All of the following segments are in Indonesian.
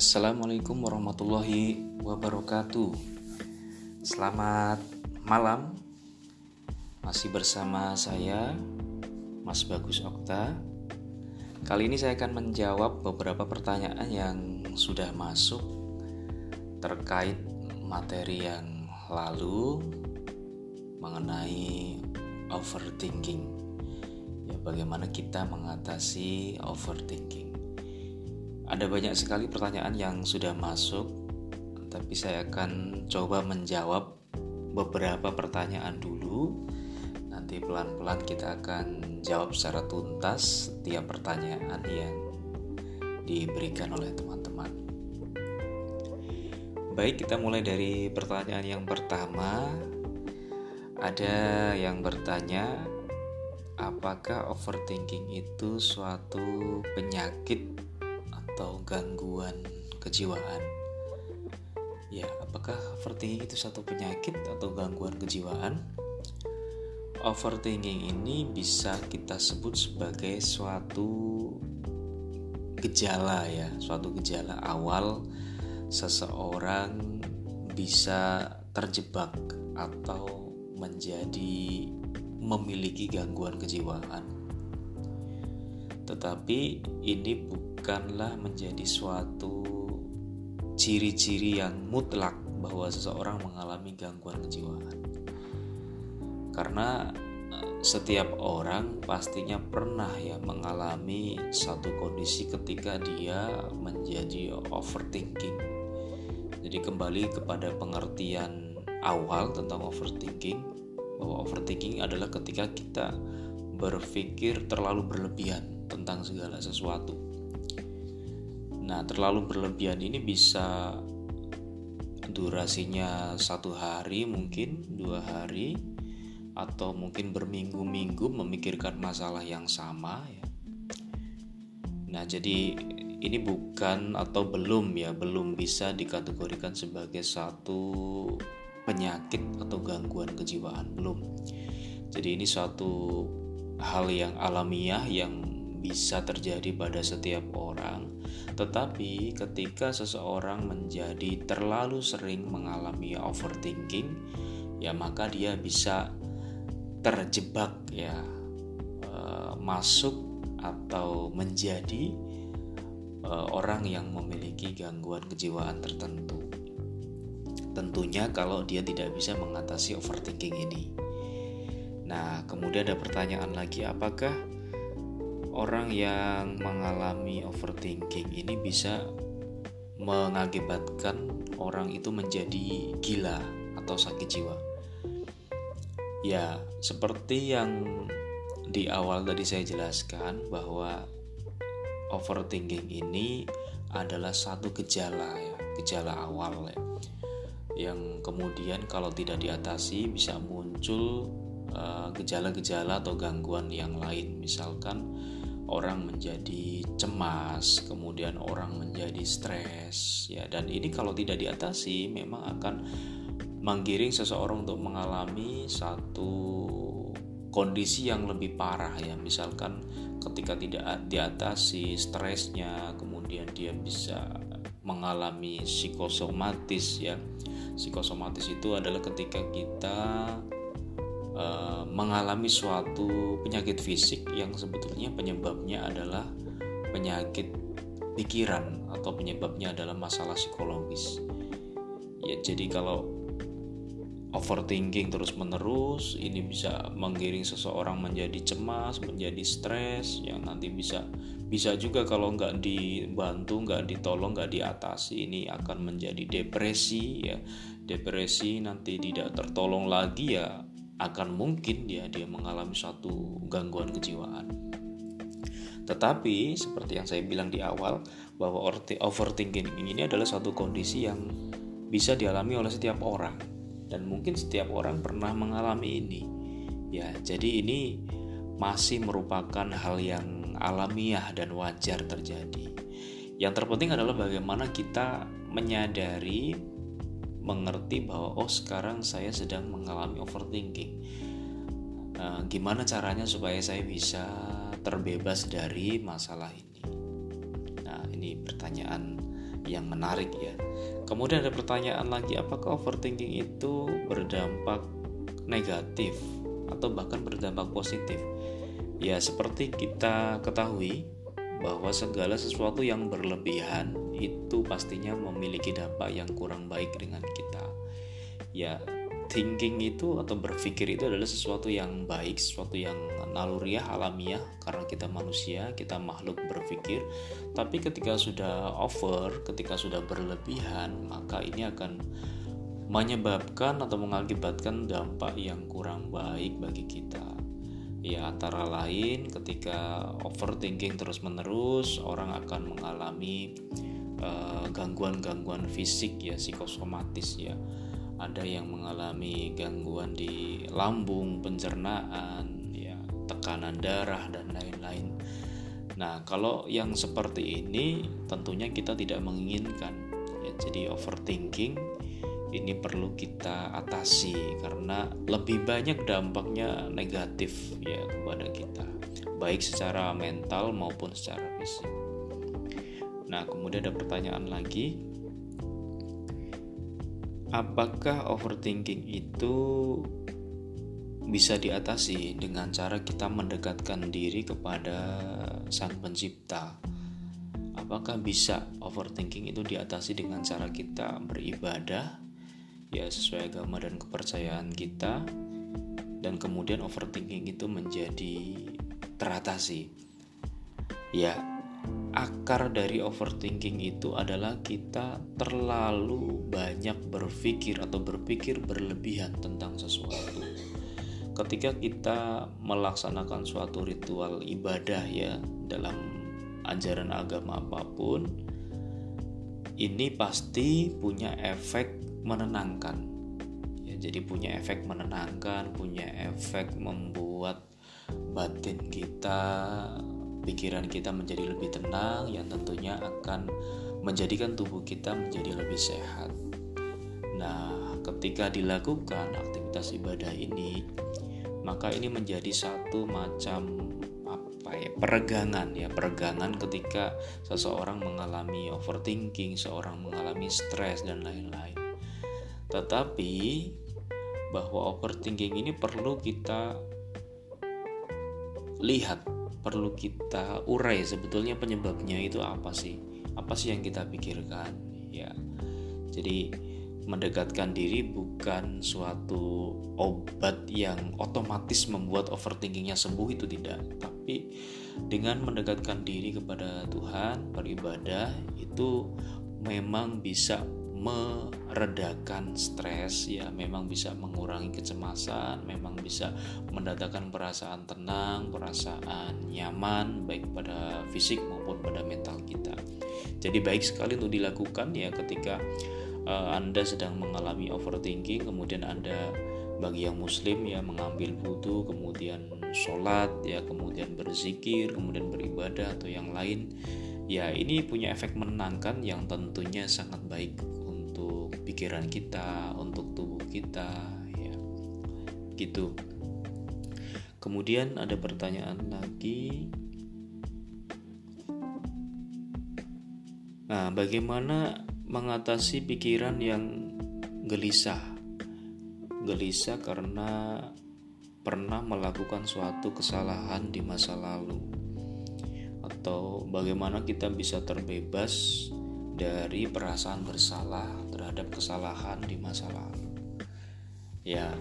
Assalamualaikum warahmatullahi wabarakatuh. Selamat malam. Masih bersama saya Mas Bagus Okta. Kali ini saya akan menjawab beberapa pertanyaan yang sudah masuk terkait materi yang lalu mengenai overthinking. Ya, bagaimana kita mengatasi overthinking? Ada banyak sekali pertanyaan yang sudah masuk, tapi saya akan coba menjawab beberapa pertanyaan dulu. Nanti pelan-pelan kita akan jawab secara tuntas setiap pertanyaan yang diberikan oleh teman-teman. Baik, kita mulai dari pertanyaan yang pertama. Ada yang bertanya, apakah overthinking itu suatu penyakit atau gangguan kejiwaan. Ya, apakah overthinking itu satu penyakit atau gangguan kejiwaan? Overthinking ini bisa kita sebut sebagai suatu gejala ya, suatu gejala awal seseorang bisa terjebak atau menjadi memiliki gangguan kejiwaan. Tetapi ini bukan bukanlah menjadi suatu ciri-ciri yang mutlak bahwa seseorang mengalami gangguan kejiwaan. Karena eh, setiap orang pastinya pernah ya mengalami satu kondisi ketika dia menjadi overthinking. Jadi kembali kepada pengertian awal tentang overthinking bahwa overthinking adalah ketika kita berpikir terlalu berlebihan tentang segala sesuatu Nah, terlalu berlebihan ini bisa durasinya satu hari mungkin dua hari atau mungkin berminggu-minggu memikirkan masalah yang sama ya. Nah, jadi ini bukan atau belum ya, belum bisa dikategorikan sebagai satu penyakit atau gangguan kejiwaan, belum. Jadi ini suatu hal yang alamiah yang bisa terjadi pada setiap orang tetapi ketika seseorang menjadi terlalu sering mengalami overthinking, ya maka dia bisa terjebak ya e, masuk atau menjadi e, orang yang memiliki gangguan kejiwaan tertentu. Tentunya kalau dia tidak bisa mengatasi overthinking ini. Nah, kemudian ada pertanyaan lagi, apakah orang yang mengalami overthinking ini bisa mengakibatkan orang itu menjadi gila atau sakit jiwa. Ya, seperti yang di awal tadi saya jelaskan bahwa overthinking ini adalah satu gejala ya, gejala awal ya. Yang kemudian kalau tidak diatasi bisa muncul eh, gejala-gejala uh, atau gangguan yang lain, misalkan orang menjadi cemas, kemudian orang menjadi stres, ya. Dan ini kalau tidak diatasi, memang akan menggiring seseorang untuk mengalami satu kondisi yang lebih parah, ya. Misalkan ketika tidak diatasi stresnya, kemudian dia bisa mengalami psikosomatis, ya. Psikosomatis itu adalah ketika kita Eh, mengalami suatu penyakit fisik yang sebetulnya penyebabnya adalah penyakit pikiran atau penyebabnya adalah masalah psikologis. Ya, jadi kalau overthinking terus-menerus ini bisa menggiring seseorang menjadi cemas, menjadi stres yang nanti bisa bisa juga kalau nggak dibantu, nggak ditolong, nggak diatasi ini akan menjadi depresi ya. Depresi nanti tidak tertolong lagi ya akan mungkin dia dia mengalami suatu gangguan kejiwaan. Tetapi seperti yang saya bilang di awal bahwa overthinking ini adalah suatu kondisi yang bisa dialami oleh setiap orang dan mungkin setiap orang pernah mengalami ini. Ya, jadi ini masih merupakan hal yang alamiah dan wajar terjadi. Yang terpenting adalah bagaimana kita menyadari mengerti bahwa oh sekarang saya sedang mengalami overthinking. Uh, gimana caranya supaya saya bisa terbebas dari masalah ini? Nah, ini pertanyaan yang menarik ya. Kemudian ada pertanyaan lagi, apakah overthinking itu berdampak negatif atau bahkan berdampak positif? Ya, seperti kita ketahui bahwa segala sesuatu yang berlebihan itu pastinya memiliki dampak yang kurang baik dengan kita. Ya, thinking itu atau berpikir itu adalah sesuatu yang baik, sesuatu yang naluriah, alamiah karena kita manusia, kita makhluk berpikir. Tapi ketika sudah over, ketika sudah berlebihan, maka ini akan menyebabkan atau mengakibatkan dampak yang kurang baik bagi kita. Ya, antara lain ketika overthinking terus-menerus, orang akan mengalami gangguan-gangguan uh, fisik ya, psikosomatis ya ada yang mengalami gangguan di lambung, pencernaan, ya, tekanan darah dan lain-lain. Nah, kalau yang seperti ini tentunya kita tidak menginginkan. Ya, jadi overthinking ini perlu kita atasi karena lebih banyak dampaknya negatif ya kepada kita, baik secara mental maupun secara fisik. Nah, kemudian ada pertanyaan lagi, apakah overthinking itu bisa diatasi dengan cara kita mendekatkan diri kepada Sang Pencipta? Apakah bisa overthinking itu diatasi dengan cara kita beribadah ya sesuai agama dan kepercayaan kita dan kemudian overthinking itu menjadi teratasi? Ya, akar dari overthinking itu adalah kita terlalu banyak berpikir atau berpikir berlebihan tentang sesuatu. Ketika kita melaksanakan suatu ritual ibadah ya dalam ajaran agama apa pun, ini pasti punya efek menenangkan. Ya, jadi punya efek menenangkan, punya efek membuat batin kita pikiran kita menjadi lebih tenang yang tentunya akan menjadikan tubuh kita menjadi lebih sehat. Nah, ketika dilakukan aktivitas ibadah ini, maka ini menjadi satu macam apa ya peregangan ya peregangan ketika seseorang mengalami overthinking, seorang mengalami stres dan lain-lain. Tetapi bahwa overthinking ini perlu kita lihat perlu kita urai sebetulnya penyebabnya itu apa sih? Apa sih yang kita pikirkan? Ya jadi mendekatkan diri bukan suatu obat yang otomatis membuat overthinkingnya sembuh itu tidak. Tapi dengan mendekatkan diri kepada Tuhan beribadah itu memang bisa meredakan stres ya. Memang bisa mengurangi kecemasan memang bisa mendatangkan perasaan tenang perasaan nyaman baik pada fisik maupun pada mental kita. Jadi baik sekali untuk dilakukan ya ketika uh, anda sedang mengalami overthinking kemudian anda bagi yang muslim ya mengambil wudhu kemudian sholat ya kemudian berzikir kemudian beribadah atau yang lain ya ini punya efek menenangkan yang tentunya sangat baik pikiran kita, untuk tubuh kita, ya. Gitu. Kemudian ada pertanyaan lagi. Nah, bagaimana mengatasi pikiran yang gelisah? Gelisah karena pernah melakukan suatu kesalahan di masa lalu, atau bagaimana kita bisa terbebas dari perasaan bersalah terhadap kesalahan di masa lalu. Ya,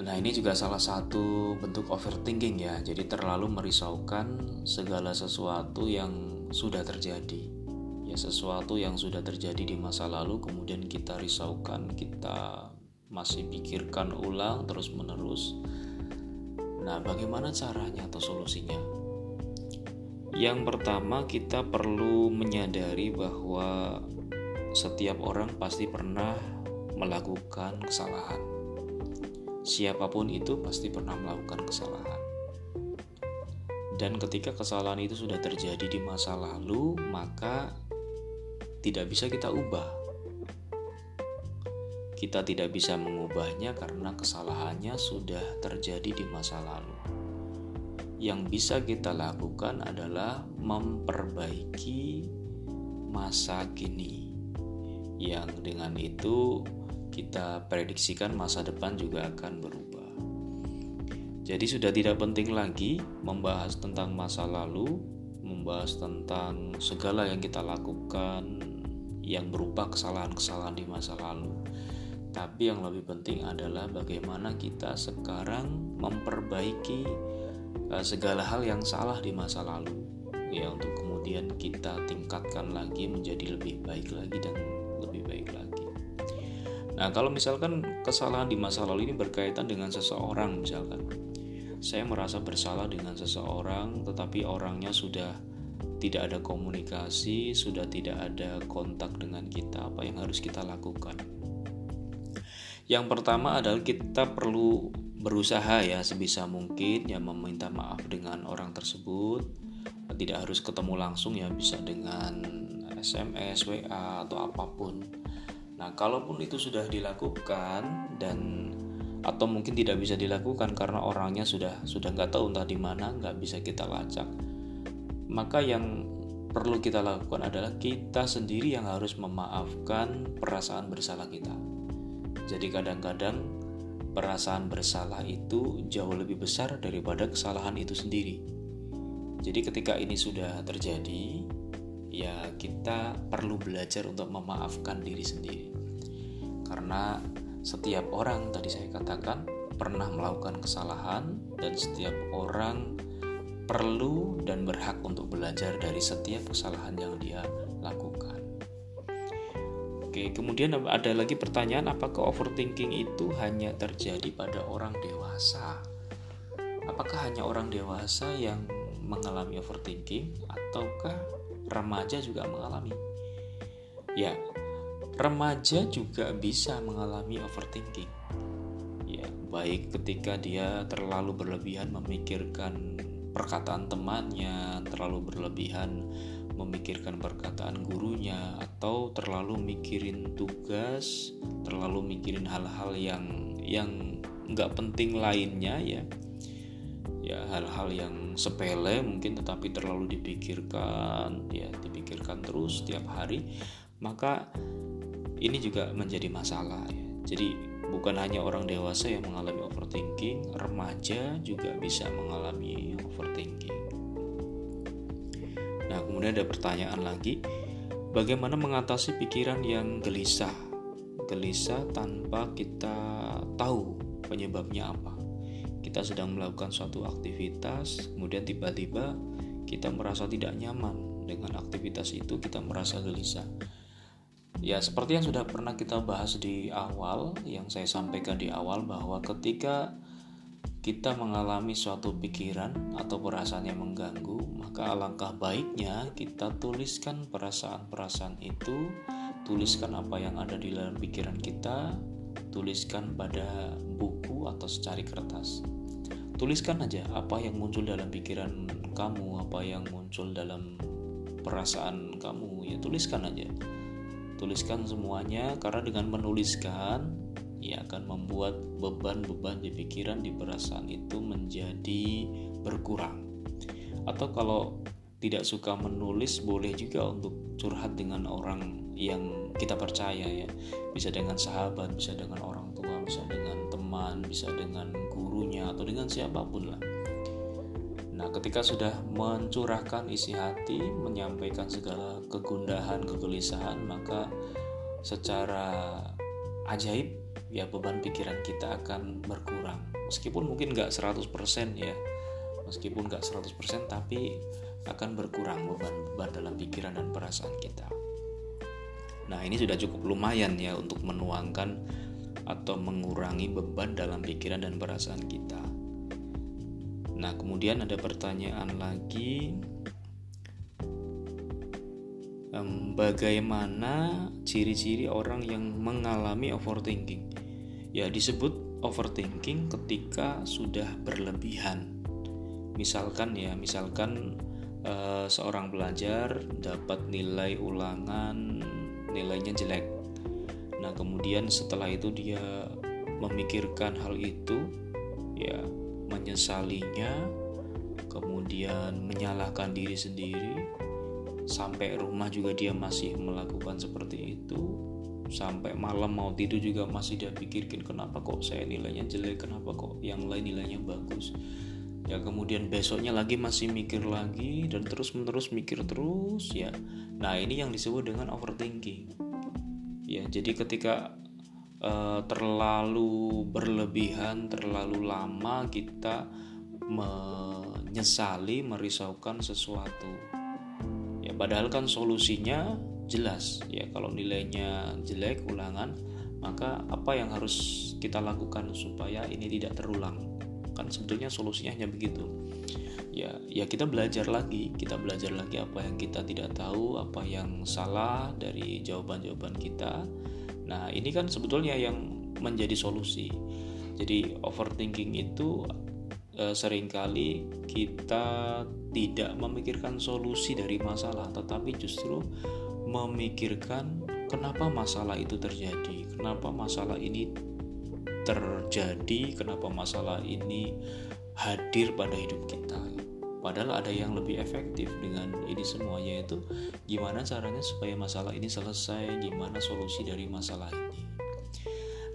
nah ini juga salah satu bentuk overthinking ya. Jadi terlalu merisaukan segala sesuatu yang sudah terjadi. Ya, sesuatu yang sudah terjadi di masa lalu kemudian kita risaukan, kita masih pikirkan ulang terus-menerus. Nah, bagaimana caranya atau solusinya? Yang pertama, kita perlu menyadari bahwa setiap orang pasti pernah melakukan kesalahan. Siapa pun itu pasti pernah melakukan kesalahan. Dan ketika kesalahan itu sudah terjadi di masa lalu, maka tidak bisa kita ubah. Kita tidak bisa mengubahnya karena kesalahannya sudah terjadi di masa lalu yang bisa kita lakukan adalah memperbaiki masa kini yang dengan itu kita prediksikan masa depan juga akan berubah. Jadi sudah tidak penting lagi membahas tentang masa lalu, membahas tentang segala yang kita lakukan yang berupa kesalahan-kesalahan di masa lalu. Tapi yang lebih penting adalah bagaimana kita sekarang memperbaiki segala hal yang salah di masa lalu ya untuk kemudian kita tingkatkan lagi menjadi lebih baik lagi dan lebih baik lagi. Nah, kalau misalkan kesalahan di masa lalu ini berkaitan dengan seseorang misalkan saya merasa bersalah dengan seseorang tetapi orangnya sudah tidak ada komunikasi, sudah tidak ada kontak dengan kita, apa yang harus kita lakukan? Yang pertama adalah kita perlu berusaha ya sebisa mungkin ya meminta maaf dengan orang tersebut. Tidak harus ketemu langsung ya, bisa dengan SMS, WA atau apa pun. Nah, kalaupun itu sudah dilakukan dan atau mungkin tidak bisa dilakukan karena orangnya sudah sudah nggak tahu entah di mana nggak bisa kita lacak maka yang perlu kita lakukan adalah kita sendiri yang harus memaafkan perasaan bersalah kita jadi kadang-kadang perasaan bersalah itu jauh lebih besar daripada kesalahan itu sendiri jadi ketika ini sudah terjadi ya kita perlu belajar untuk memaafkan diri sendiri karena setiap orang tadi saya katakan pernah melakukan kesalahan dan setiap orang perlu dan berhak untuk belajar dari setiap kesalahan yang dia. Oke, kemudian ada lagi pertanyaan apakah overthinking itu hanya terjadi pada orang dewasa? Apakah hanya orang dewasa yang mengalami overthinking ataukah remaja juga mengalami? Ya, remaja juga bisa mengalami overthinking. Ya, baik ketika dia terlalu berlebihan memikirkan perkataan temannya, terlalu berlebihan memikirkan perkataan gurunya atau terlalu mikirin tugas, terlalu mikirin hal-hal yang yang nggak penting lainnya ya ya hal-hal yang sepele mungkin tetapi terlalu dipikirkan ya dipikirkan terus setiap hari maka ini juga menjadi masalah ya. Jadi bukan hanya orang dewasa yang mengalami overthinking, remaja juga bisa mengalami overthinking. Nah, kemudian ada pertanyaan lagi, bagaimana mengatasi pikiran yang gelisah? Gelisah tanpa kita tahu penyebabnya apa. Kita sedang melakukan suatu aktivitas, kemudian tiba-tiba kita merasa tidak nyaman dengan aktivitas itu, kita merasa gelisah Ya, seperti yang sudah pernah kita bahas di awal, yang saya sampaikan di awal bahwa ketika kita mengalami suatu pikiran atau perasaan yang mengganggu, maka alangkah baiknya kita tuliskan perasaan-perasaan itu, tuliskan apa yang ada di dalam pikiran kita, tuliskan pada buku atau secari kertas. Tuliskan aja apa yang muncul dalam pikiran kamu, apa yang muncul dalam perasaan kamu, ya tuliskan aja tuliskan semuanya karena dengan menuliskan ia akan membuat beban-beban di pikiran di perasaan itu menjadi berkurang. Atau kalau tidak suka menulis boleh juga untuk curhat dengan orang yang kita percaya ya. Bisa dengan sahabat bisa dengan orang tua bisa dengan teman bisa dengan gurunya atau dengan siapa pun lah. Nah, ketika sudah mencurahkan isi hati, menyampaikan segala kegundahan, kegelisahan, maka secara ajaib ya beban pikiran kita akan berkurang. Meskipun mungkin nggak 100% ya, meskipun nggak 100% tapi akan berkurang beban-beban dalam pikiran dan perasaan kita. Nah, ini sudah cukup lumayan ya untuk menuangkan atau mengurangi beban dalam pikiran dan perasaan kita. Nah, kemudian ada pertanyaan lagi bagaimana ciri-ciri orang yang mengalami overthinking? Ya, disebut overthinking ketika sudah berlebihan. Misalkan ya, misalkan uh, seorang pelajar dapat nilai ulangan nilainya jelek. Nah, kemudian setelah itu dia memikirkan hal itu, ya menyesalinya, kemudian menyalahkan diri sendiri, sampai rumah juga dia masih melakukan seperti itu sampai malam mau tidur juga masih dia pikirkan kenapa kok saya nilainya jelek? Kenapa kok yang lain nilainya bagus? Ya kemudian besoknya lagi masih mikir lagi dan terus menerus mikir terus ya. Nah ini yang disebut dengan overthinking. Ya jadi ketika uh, terlalu berlebihan terlalu lama kita menyesali merisaukan sesuatu. Ya padahal kan solusinya jelas ya. Kalau nilainya jelek ulangan maka apa yang harus kita lakukan supaya ini tidak terulang? Kan sebetulnya solusinya hanya begitu. Ya ya kita belajar lagi. Kita belajar lagi apa yang kita tidak tahu apa yang salah dari jawaban-jawaban kita. Nah ini kan sebetulnya yang menjadi solusi. Jadi overthinking itu e, sering kali kita tidak memikirkan solusi dari masalah tetapi justru memikirkan kenapa masalah itu terjadi kenapa masalah ini terjadi, kenapa masalah ini hadir pada hidup kita. Padahal ada yang lebih efektif dengan ini semua yaitu gimana caranya supaya masalah ini selesai, gimana solusi dari masalah ini.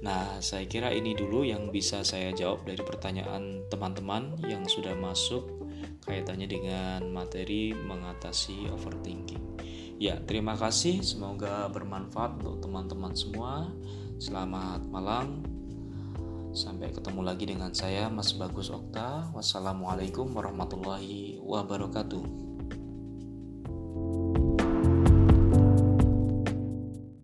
Nah, saya kira ini dulu yang bisa saya jawab dari pertanyaan teman-teman yang sudah masuk kaitannya dengan materi mengatasi overthinking. Ya, terima kasih. Semoga bermanfaat untuk teman-teman semua. Selamat malam. Sampai ketemu lagi dengan saya Mas Bagus Okta. Wassalamualaikum warahmatullahi wabarakatuh.